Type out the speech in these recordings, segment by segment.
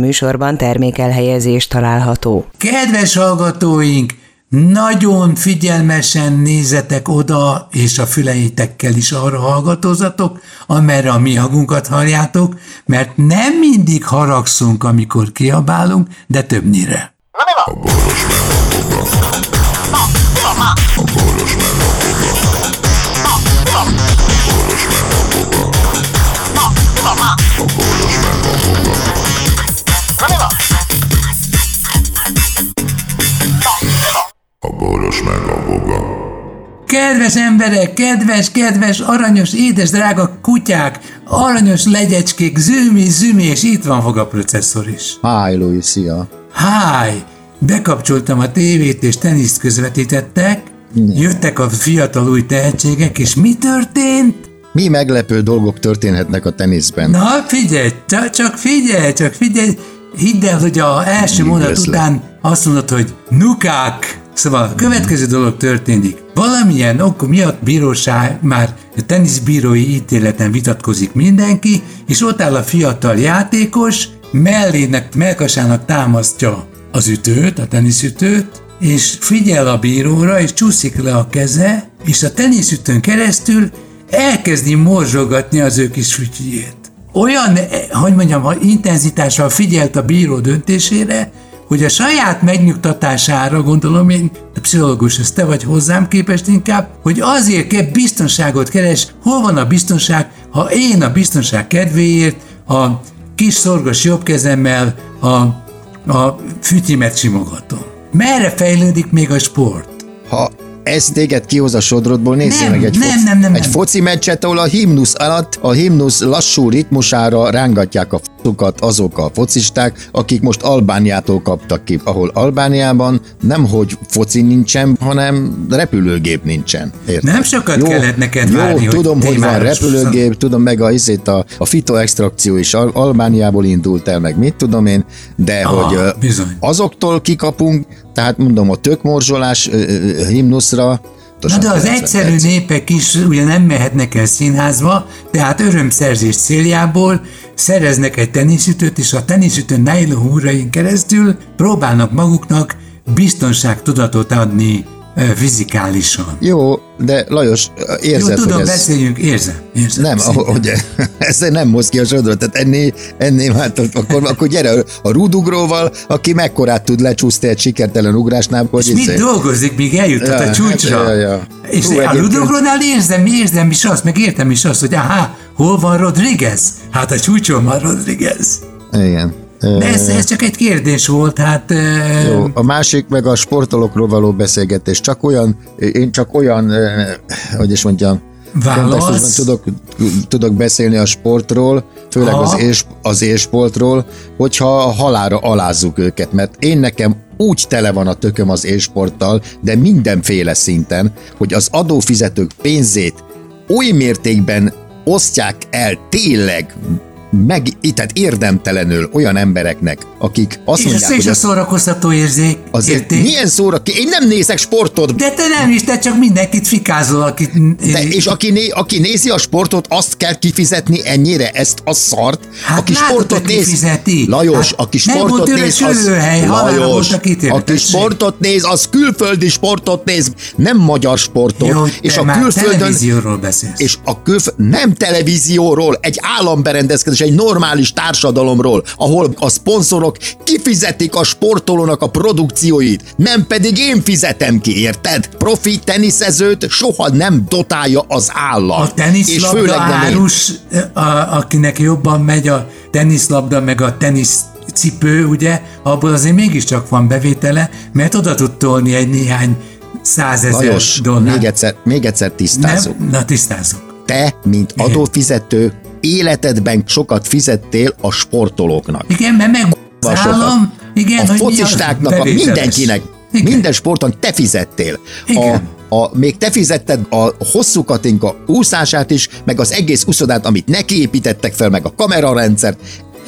műsorban termékelhelyezés található. Kedves hallgatóink, nagyon figyelmesen nézetek oda, és a füleitekkel is arra hallgatózatok, amerre a mi hangunkat halljátok, mert nem mindig haragszunk, amikor kiabálunk, de többnyire. A boros a boros boros Kedves emberek, kedves, kedves, aranyos, édes, drága kutyák, aranyos legyecskék, zümi, zümi, és itt van fog a processzor is. Hi, Louis, szia! Hi! Bekapcsoltam a tévét, és teniszt közvetítettek, ne. jöttek a fiatal új tehetségek, és mi történt? Mi meglepő dolgok történhetnek a teniszben? Na, figyelj, csak figyelj, csak figyelj, hidd el, hogy a első mondat után azt mondod, hogy nukák, Szóval a következő dolog történik. Valamilyen ok miatt bíróság már teniszbírói ítéleten vitatkozik mindenki, és ott áll a fiatal játékos, mellének, melkasának támasztja az ütőt, a teniszütőt, és figyel a bíróra, és csúszik le a keze, és a teniszütőn keresztül elkezdi morzsogatni az ő kis fütyjét. Olyan, eh, hogy mondjam, intenzitással figyelt a bíró döntésére, hogy a saját megnyugtatására, gondolom én, a pszichológus, ez te vagy hozzám képest inkább, hogy azért kell biztonságot keres, hol van a biztonság, ha én a biztonság kedvéért a kis szorgos jobb kezemmel a, a fütyimet simogatom. Merre fejlődik még a sport? Ha ez téged kihoz a sodrodból, nézzél nem, meg egy, nem, foci, nem, nem, egy nem. foci meccset, ahol a himnusz alatt, a himnusz lassú ritmusára rángatják a focukat azok a focisták, akik most Albániától kaptak ki, ahol Albániában nem hogy foci nincsen, hanem repülőgép nincsen. Érted? Nem sokat jó, kellett neked jó, várni, tudom, hogy, van repülőgép, tudom meg a, izét a, a fitoextrakció is Al- Albániából indult el, meg mit tudom én, de ah, hogy bizony. azoktól kikapunk, tehát mondom, a tökmorzsolás himnuszra, Na de az egyszerű népek is ugye nem mehetnek el színházba, tehát örömszerzés céljából szereznek egy teniszütőt, és a teniszütő nylon húrain keresztül próbálnak maguknak biztonságtudatot adni fizikálisan. Jó, de Lajos, érzed, Jó, tudom, hogy ez... beszéljünk, érzem. érzem nem, ahogy, ez nem hoz ki a sodrot, tehát ennél, ennél hát akkor, akkor gyere a rúdugróval, aki mekkorát tud lecsúszni egy sikertelen ugrásnál. Hogy és mit izé- dolgozik, míg eljutott ja, a csúcsra? Hát, ja, ja. És Hú, a rúdugrónál érzem, érzem is azt, meg értem is azt, hogy aha, hol van Rodriguez? Hát a csúcson van Rodriguez. Igen. De ez, ez csak egy kérdés volt, hát... Jó, a másik meg a sportolókról való beszélgetés. Csak olyan, én csak olyan, hogy is mondjam, Válasz. tudok, tudok beszélni a sportról, főleg az, és, az élsportról, hogyha a halára alázzuk őket, mert én nekem úgy tele van a tököm az élsporttal, de mindenféle szinten, hogy az adófizetők pénzét oly mértékben osztják el tényleg meg, tehát érdemtelenül olyan embereknek, akik azt és mondják, hogy... És a szórakoztató érzék. Azért érték? milyen szórakoztató? Én nem nézek sportot. De te nem is, te csak mindenkit fikázol, akit... De, és aki, né, aki nézi a sportot, azt kell kifizetni ennyire, ezt a szart. Hát aki látod, sportot néz... Kifizeti. Lajos, hát aki sportot néz, az... Hely, Lajos, aki sportot néz, az külföldi sportot néz, nem magyar sportot. Jó, és a külföldön... televízióról beszélsz. És a külf... Nem televízióról, egy államberendezkedés és egy normális társadalomról, ahol a szponzorok kifizetik a sportolónak a produkcióit, nem pedig én fizetem ki, érted? Profi teniszezőt soha nem dotálja az állam. A teniszlabda árus, a, akinek jobban megy a teniszlabda, meg a tenisz cipő, ugye, abból azért mégiscsak van bevétele, mert oda tud tolni egy néhány százezer dollár. Még egyszer, még egyszer tisztázunk. Nem? Na tisztázunk. Te, mint adófizető, életedben sokat fizettél a sportolóknak. Igen, mert meg állam, igen, a focistáknak, a mindenkinek, igen. minden sporton te fizettél. Igen. A, a, még te fizetted a hosszú katinka úszását is, meg az egész úszodát, amit neki építettek fel, meg a kamerarendszert.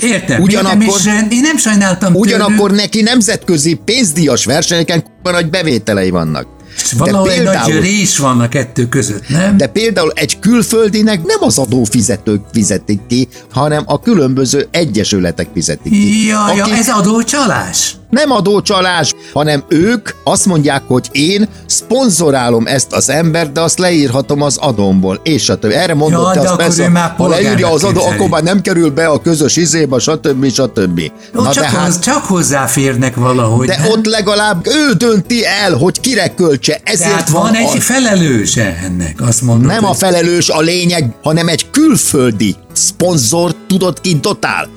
Értem, ugyanakkor, értem, és én nem sajnáltam Ugyanakkor tőlük. neki nemzetközi pénzdíjas versenyeken nagy bevételei vannak. És valahol de például, egy nagy rés van a kettő között, nem? De például egy külföldinek nem az adófizetők fizetik ki, hanem a különböző egyesületek fizetik ki. Ja, akik... ja ez adócsalás? Nem adócsalás, hanem ők azt mondják, hogy én szponzorálom ezt az embert, de azt leírhatom az adomból, és a többi. Erre mondott ja, azt persze, ha leírja az adó, akkor már nem kerül be a közös izébe, stb. stb. Na, csak, hát, hoz, csak hozzáférnek valahogy. De nem? ott legalább ő dönti el, hogy kire költse. Ezért Tehát van, van egy felelőse ennek, azt mondom. Nem a felelős a lényeg, hanem egy külföldi szponzor tudod ki dotál.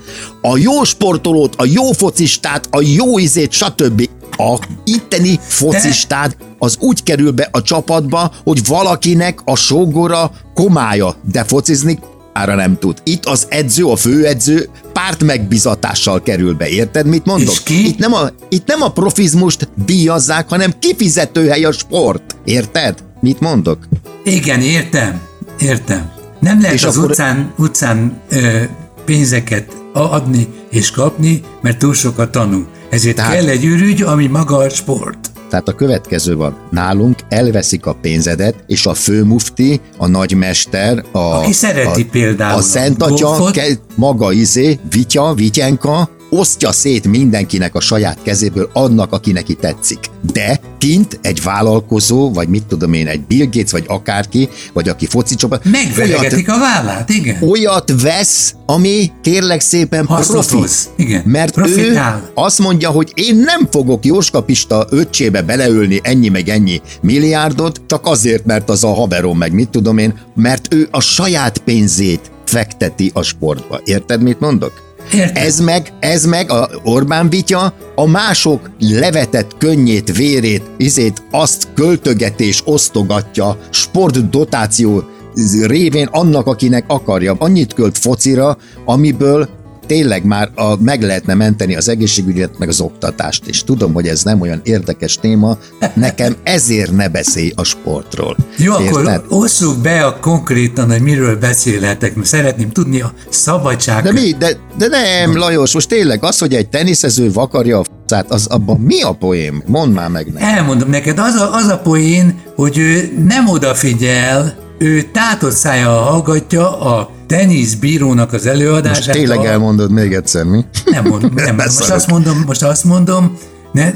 A jó sportolót, a jó focistát, a jó izét, stb. A itteni focistád az úgy kerül be a csapatba, hogy valakinek a sógora komája, de focizni ára nem tud. Itt az edző, a főedző párt megbizatással kerül be, érted, mit mondok? És ki? Itt nem a, itt nem a profizmust díjazzák, hanem kifizetőhely a sport, érted? Mit mondok? Igen, értem, értem. Nem lehet és az akkor... utcán, utcán ö, pénzeket adni és kapni, mert túl sok a tanú. Ezért Tehát... kell egy ürügy, ami maga a sport. Tehát a következő van. Nálunk elveszik a pénzedet, és a főmufti, a nagymester, a, Aki szereti a, például a Szent Atya, maga izé, Vitya, Vityenka, osztja szét mindenkinek a saját kezéből annak, aki neki tetszik. De kint egy vállalkozó, vagy mit tudom én, egy Bill Gates, vagy akárki, vagy aki foci csapat. Megveregetik a vállát, igen. Olyat vesz, ami kérlek szépen profi. Igen. Mert Profitál. ő azt mondja, hogy én nem fogok Jóska Pista öccsébe beleülni ennyi meg ennyi milliárdot, csak azért, mert az a haverom meg mit tudom én, mert ő a saját pénzét fekteti a sportba. Érted, mit mondok? Értem. Ez meg, ez meg a Orbán Vitya a mások levetett könnyét, vérét, izét, azt költögetés osztogatja sportdotáció révén annak, akinek akarja. Annyit költ focira, amiből tényleg már a, meg lehetne menteni az egészségügyet, meg az oktatást is. Tudom, hogy ez nem olyan érdekes téma, nekem ezért ne beszélj a sportról. Jó, Érted? akkor osszuk be a konkrétan, hogy miről beszélhetek, mert szeretném tudni a szabadság. De mi? De, de nem, Lajos, most tényleg az, hogy egy teniszező vakarja a f***át, az abban mi a poém? Mondd már meg nekem. Elmondom neked, az a, az a poén, hogy ő nem odafigyel, ő tátott szája hallgatja a teniszbírónak az előadását. Most tényleg elmondod még egyszer, mi? Nem mondom, nem, most azt mondom, most azt mondom, ne,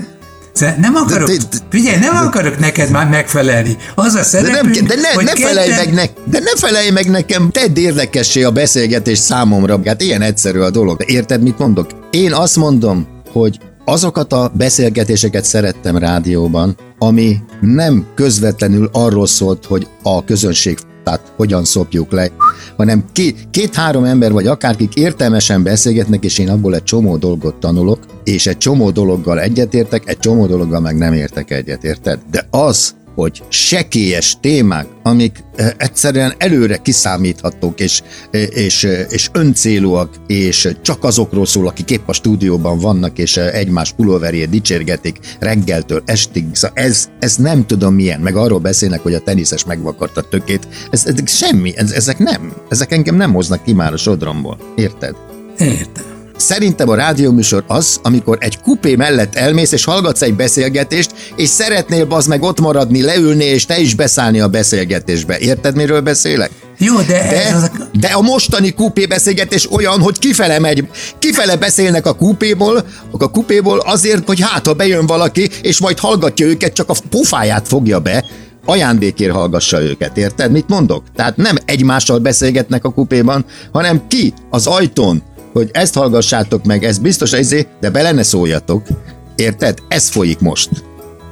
nem akarok, de, de, figyelj, nem de, akarok neked már megfelelni. Az a szerepünk, de, nem, de ne, ne, felelj meg ne, de ne felejj meg nekem, tedd érdekessé a beszélgetés számomra. Hát ilyen egyszerű a dolog. Érted, mit mondok? Én azt mondom, hogy azokat a beszélgetéseket szerettem rádióban, ami nem közvetlenül arról szólt, hogy a közönség tehát hogyan szopjuk le, hanem két-három ember vagy akárkik értelmesen beszélgetnek, és én abból egy csomó dolgot tanulok, és egy csomó dologgal egyetértek, egy csomó dologgal meg nem értek egyet, érted? De az, hogy sekélyes témák, amik eh, egyszerűen előre kiszámíthatók, és, eh, és, eh, és öncélúak, és csak azokról szól, akik épp a stúdióban vannak, és egymás pulóverjét dicsérgetik reggeltől estig. Szóval ez, ez nem tudom milyen, meg arról beszélnek, hogy a teniszes megvakarta tökét. Ez, ez semmi, ez, ezek nem. Ezek engem nem hoznak ki már a sodromból. Érted? Értem. Szerintem a rádióműsor az, amikor egy kupé mellett elmész és hallgatsz egy beszélgetést, és szeretnél az meg ott maradni, leülni, és te is beszállni a beszélgetésbe. Érted, miről beszélek? Jó, de, de, ez az... de a mostani kupé beszélgetés olyan, hogy kifele megy, kifele beszélnek a kupéból, a kupéból azért, hogy hát ha bejön valaki, és majd hallgatja őket, csak a pofáját fogja be, ajándékért hallgassa őket, érted? Mit mondok? Tehát nem egymással beszélgetnek a kupéban, hanem ki az ajtón hogy ezt hallgassátok meg, ez biztos ezé, de bele ne szóljatok. Érted? Ez folyik most.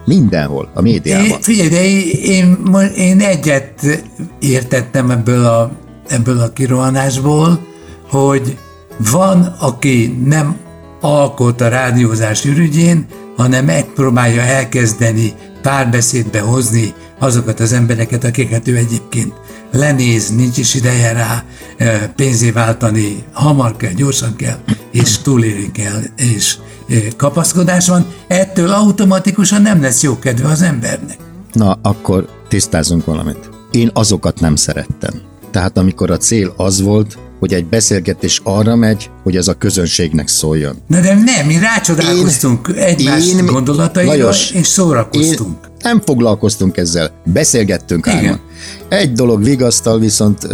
Mindenhol, a médiában. É, figyelj, de én, én, én egyet értettem ebből a, ebből a kirohanásból, hogy van, aki nem alkot a rádiózás ürügyén, hanem megpróbálja elkezdeni párbeszédbe hozni azokat az embereket, akiket ő egyébként lenéz, nincs is ideje rá pénzé váltani, hamar kell, gyorsan kell, és túlélni kell, és kapaszkodás van, ettől automatikusan nem lesz jó kedve az embernek. Na, akkor tisztázunk valamit. Én azokat nem szerettem. Tehát amikor a cél az volt, hogy egy beszélgetés arra megy, hogy ez a közönségnek szóljon. Na de nem, mi rácsodálkoztunk én, egymás én, gondolataira, Lajos, és szórakoztunk. Én nem foglalkoztunk ezzel, beszélgettünk Igen. Egy dolog vigasztal viszont,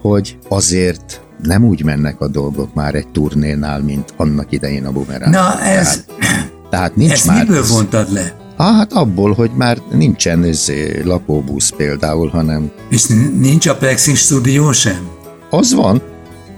hogy azért nem úgy mennek a dolgok már egy turnénál, mint annak idején a bumerang. Na ez... Tehát, tehát nincs ezt már... miből vontad le? Ah, hát abból, hogy már nincsen ez lakóbusz például, hanem... És nincs a Plexi stúdió sem? Az van.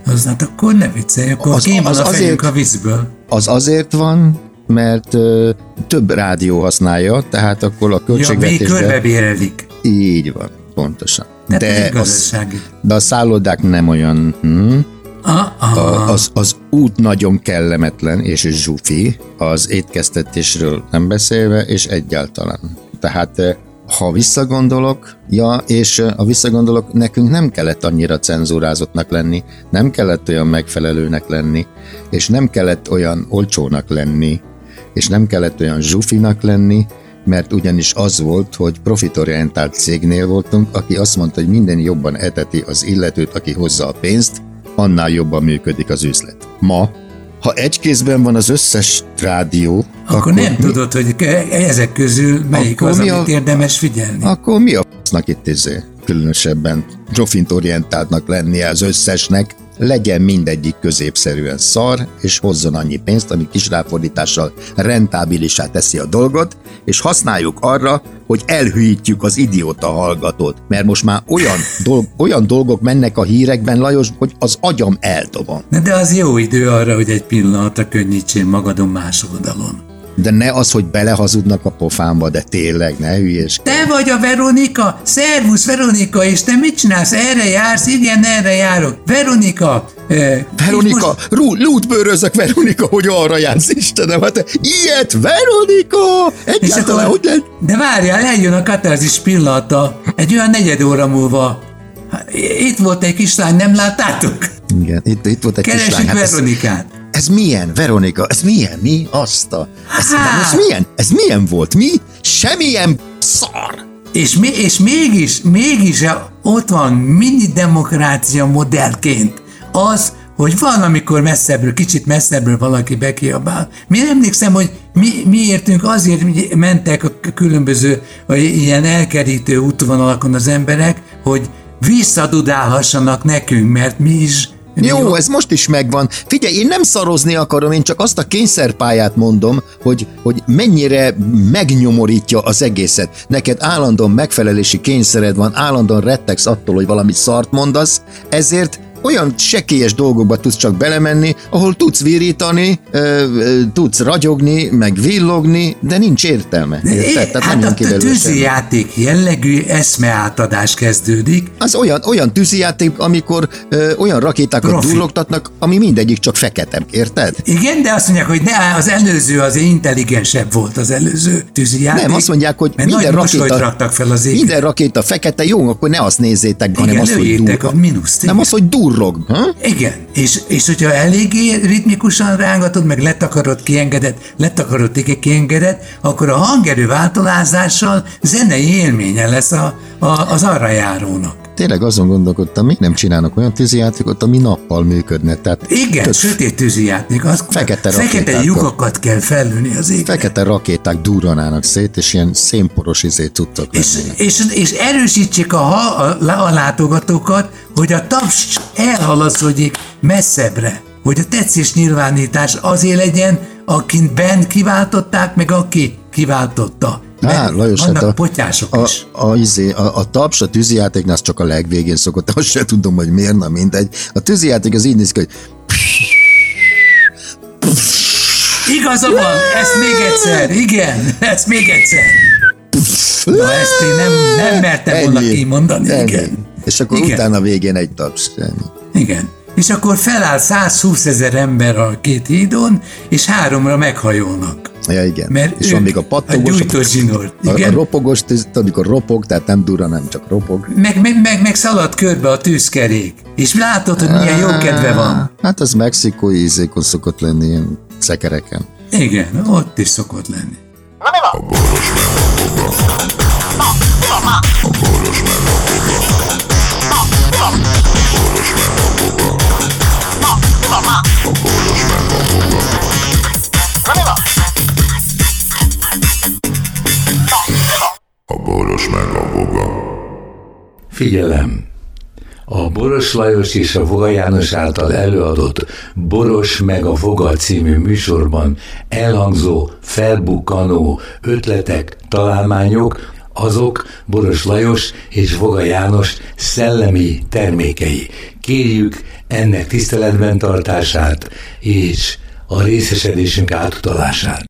Az, hát akkor ne viccelj, akkor az, az, az a azért, a vízből. Az azért van, mert ö, több rádió használja, tehát akkor a költségvetésben... Ja, még körbebérelik. Így van, pontosan. Hát de, az, de a szállodák nem olyan... Hm, a, az, az út nagyon kellemetlen és zsufi, az étkeztetésről nem beszélve, és egyáltalán. Tehát eh, ha visszagondolok, ja, és eh, a visszagondolok, nekünk nem kellett annyira cenzúrázottnak lenni, nem kellett olyan megfelelőnek lenni, és nem kellett olyan olcsónak lenni, és nem kellett olyan zsufinak lenni, mert ugyanis az volt, hogy profitorientált cégnél voltunk, aki azt mondta, hogy minden jobban eteti az illetőt, aki hozza a pénzt, annál jobban működik az üzlet. Ma, ha egy kézben van az összes rádió, akkor, akkor nem mi? tudod, hogy ezek közül melyik akkor az, mi amit a, érdemes figyelni. Akkor mi a f***nak itt izé? Különösebben orientáltnak lennie az összesnek, legyen mindegyik középszerűen szar, és hozzon annyi pénzt, ami kis ráfordítással rentábilisá teszi a dolgot, és használjuk arra, hogy elhűítjük az idióta hallgatót, mert most már olyan, dolg, olyan dolgok mennek a hírekben, Lajos, hogy az agyam eldobom. De az jó idő arra, hogy egy pillanatra könnyítsél magadon más oldalon. De ne az, hogy belehazudnak a pofámba, de tényleg, ne hülyés. Te vagy a Veronika? Szervusz, Veronika, és te mit csinálsz? Erre jársz? Igen, erre járok. Veronika, Eh, Veronika, most... lútbőrözök, Veronika, hogy arra jársz, Istenem, hát ilyet, Veronika! Egyáltalán, akkor, hogy lehet? De várjál, eljön a katarzis pillanata, egy olyan negyed óra múlva. Itt volt egy kislány, nem láttátok? Igen, itt, itt volt egy Keresik kislány. Hát Veronikát. Ez, milyen, Veronika? Ez milyen? Mi? Azt a... Ez, hát. ez milyen? Ez milyen volt? Mi? Semmilyen szar! És, mi, és mégis, mégis ott van mini demokrácia modellként az, hogy van, amikor messzebbről, kicsit messzebbről valaki bekiabál. Mi emlékszem, hogy mi, mi értünk, azért mentek a különböző a ilyen elkerítő útvonalakon az emberek, hogy visszadudálhassanak nekünk, mert mi is jó, ez most is megvan. Figyelj, én nem szarozni akarom, én csak azt a kényszerpályát mondom, hogy, hogy mennyire megnyomorítja az egészet. Neked állandóan megfelelési kényszered van, állandóan rettegsz attól, hogy valami szart mondasz, ezért olyan sekélyes dolgokba tudsz csak belemenni, ahol tudsz virítani, ö, ö, tudsz ragyogni, meg villogni, de nincs értelme. Érted? Tehát hát nem a tűzijáték jellegű eszmeátadás kezdődik. Az olyan, olyan tűzijáték, amikor ö, olyan rakétákat Profi. durrogtatnak, ami mindegyik csak fekete, érted? Igen, de azt mondják, hogy ne, az előző az intelligensebb volt az előző tűzijáték. Nem, azt mondják, hogy minden rakéta, fel az minden rakéta fekete, jó, akkor ne azt nézzétek, Igen, hanem azt, hogy durrog. Nem az, hogy durrog durrog. Ha? Igen, és, és hogyha eléggé ritmikusan rángatod, meg letakarod, kiengeded, letakarod, kiengeded, akkor a hangerő változással zenei élménye lesz a, a, az arra járónak tényleg azon gondolkodtam, még nem csinálnak olyan tűzijátékot, ami nappal működne. Tehát Igen, tök... sötét tűzijáték. Az fekete, fekete lyukakat kell fellőni az égre. Fekete rakéták durranának szét, és ilyen szénporos izé tudtak és, és, és, erősítsék a, a, a látogatókat, hogy a taps elhalaszodjék messzebbre, hogy a tetszés nyilvánítás azért legyen, akint bent kiváltották, meg aki kiváltotta. Á, Lajos, hát a, potyások a, is. A, a, izé, a, a taps, a tűzijátéknál az csak a legvégén szokott, azt se tudom, hogy miért, na mindegy. A tűzijáték az így néz ki, hogy Igaza van, ezt még egyszer, igen, ezt még egyszer. Na ezt én nem, nem mertem volna kimondani, ennyi. igen. És akkor igen. utána végén egy taps. Ennyi. Igen. És akkor feláll 120 ezer ember a két hídon, és háromra meghajolnak. Ja, igen. Mert és van még a pattogós, a, zsinort, a, a ropogós, amikor ropog, tehát nem dura, nem csak ropog. Meg, meg, meg, meg szalad körbe a tűzkerék, és látod, hogy milyen jó kedve van. Hát az mexikói ízékon szokott lenni, ilyen szekereken. Igen, ott is szokott lenni. Na mi van? A boros Figyelem! A Boros Lajos és a Voga János által előadott Boros meg a Voga című műsorban elhangzó, felbukkanó ötletek, találmányok, azok Boros Lajos és Voga János szellemi termékei. Kérjük, ennek tiszteletben tartását és a részesedésünk átutalását.